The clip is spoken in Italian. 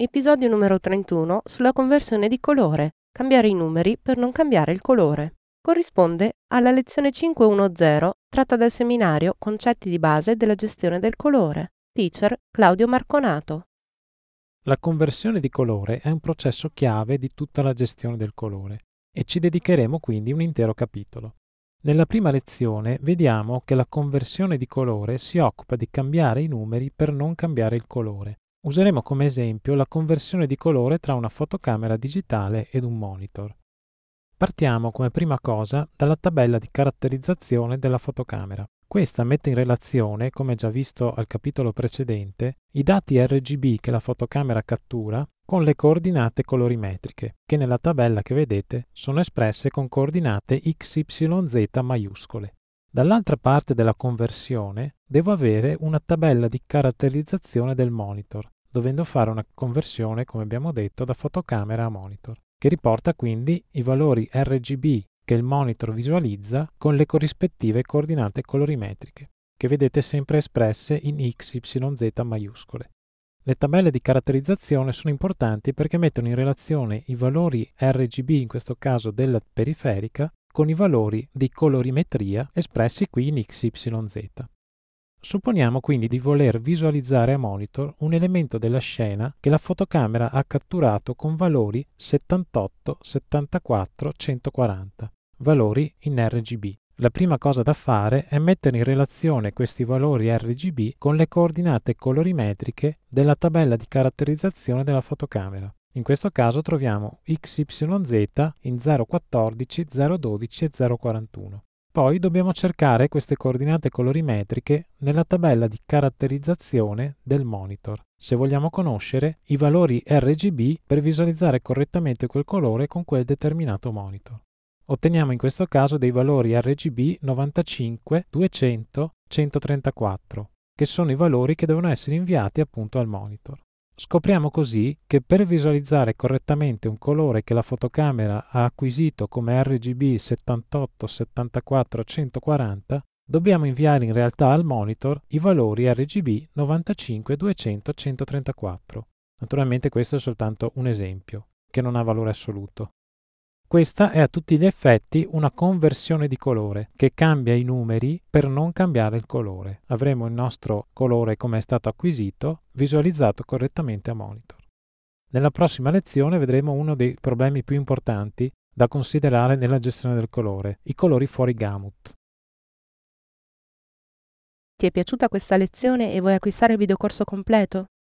Episodio numero 31 sulla conversione di colore, cambiare i numeri per non cambiare il colore. Corrisponde alla lezione 510 tratta dal seminario Concetti di base della gestione del colore. Teacher Claudio Marconato. La conversione di colore è un processo chiave di tutta la gestione del colore e ci dedicheremo quindi un intero capitolo. Nella prima lezione vediamo che la conversione di colore si occupa di cambiare i numeri per non cambiare il colore Useremo come esempio la conversione di colore tra una fotocamera digitale ed un monitor. Partiamo come prima cosa dalla tabella di caratterizzazione della fotocamera. Questa mette in relazione, come già visto al capitolo precedente, i dati RGB che la fotocamera cattura con le coordinate colorimetriche, che nella tabella che vedete sono espresse con coordinate XYZ maiuscole. Dall'altra parte della conversione devo avere una tabella di caratterizzazione del monitor, dovendo fare una conversione, come abbiamo detto, da fotocamera a monitor, che riporta quindi i valori RGB che il monitor visualizza con le corrispettive coordinate colorimetriche, che vedete sempre espresse in XYZ maiuscole. Le tabelle di caratterizzazione sono importanti perché mettono in relazione i valori RGB, in questo caso della periferica, con i valori di colorimetria espressi qui in XYZ. Supponiamo quindi di voler visualizzare a monitor un elemento della scena che la fotocamera ha catturato con valori 78, 74, 140, valori in RGB. La prima cosa da fare è mettere in relazione questi valori RGB con le coordinate colorimetriche della tabella di caratterizzazione della fotocamera. In questo caso troviamo XYZ in 014, 012 e 041. Poi dobbiamo cercare queste coordinate colorimetriche nella tabella di caratterizzazione del monitor, se vogliamo conoscere i valori RGB per visualizzare correttamente quel colore con quel determinato monitor. Otteniamo in questo caso dei valori RGB 95, 200, 134, che sono i valori che devono essere inviati appunto al monitor. Scopriamo così che per visualizzare correttamente un colore che la fotocamera ha acquisito come RGB 78, 74, 140, dobbiamo inviare in realtà al monitor i valori RGB 95, 200, 134. Naturalmente questo è soltanto un esempio, che non ha valore assoluto. Questa è a tutti gli effetti una conversione di colore che cambia i numeri per non cambiare il colore. Avremo il nostro colore come è stato acquisito visualizzato correttamente a monitor. Nella prossima lezione vedremo uno dei problemi più importanti da considerare nella gestione del colore, i colori fuori gamut. Ti è piaciuta questa lezione e vuoi acquistare il videocorso completo?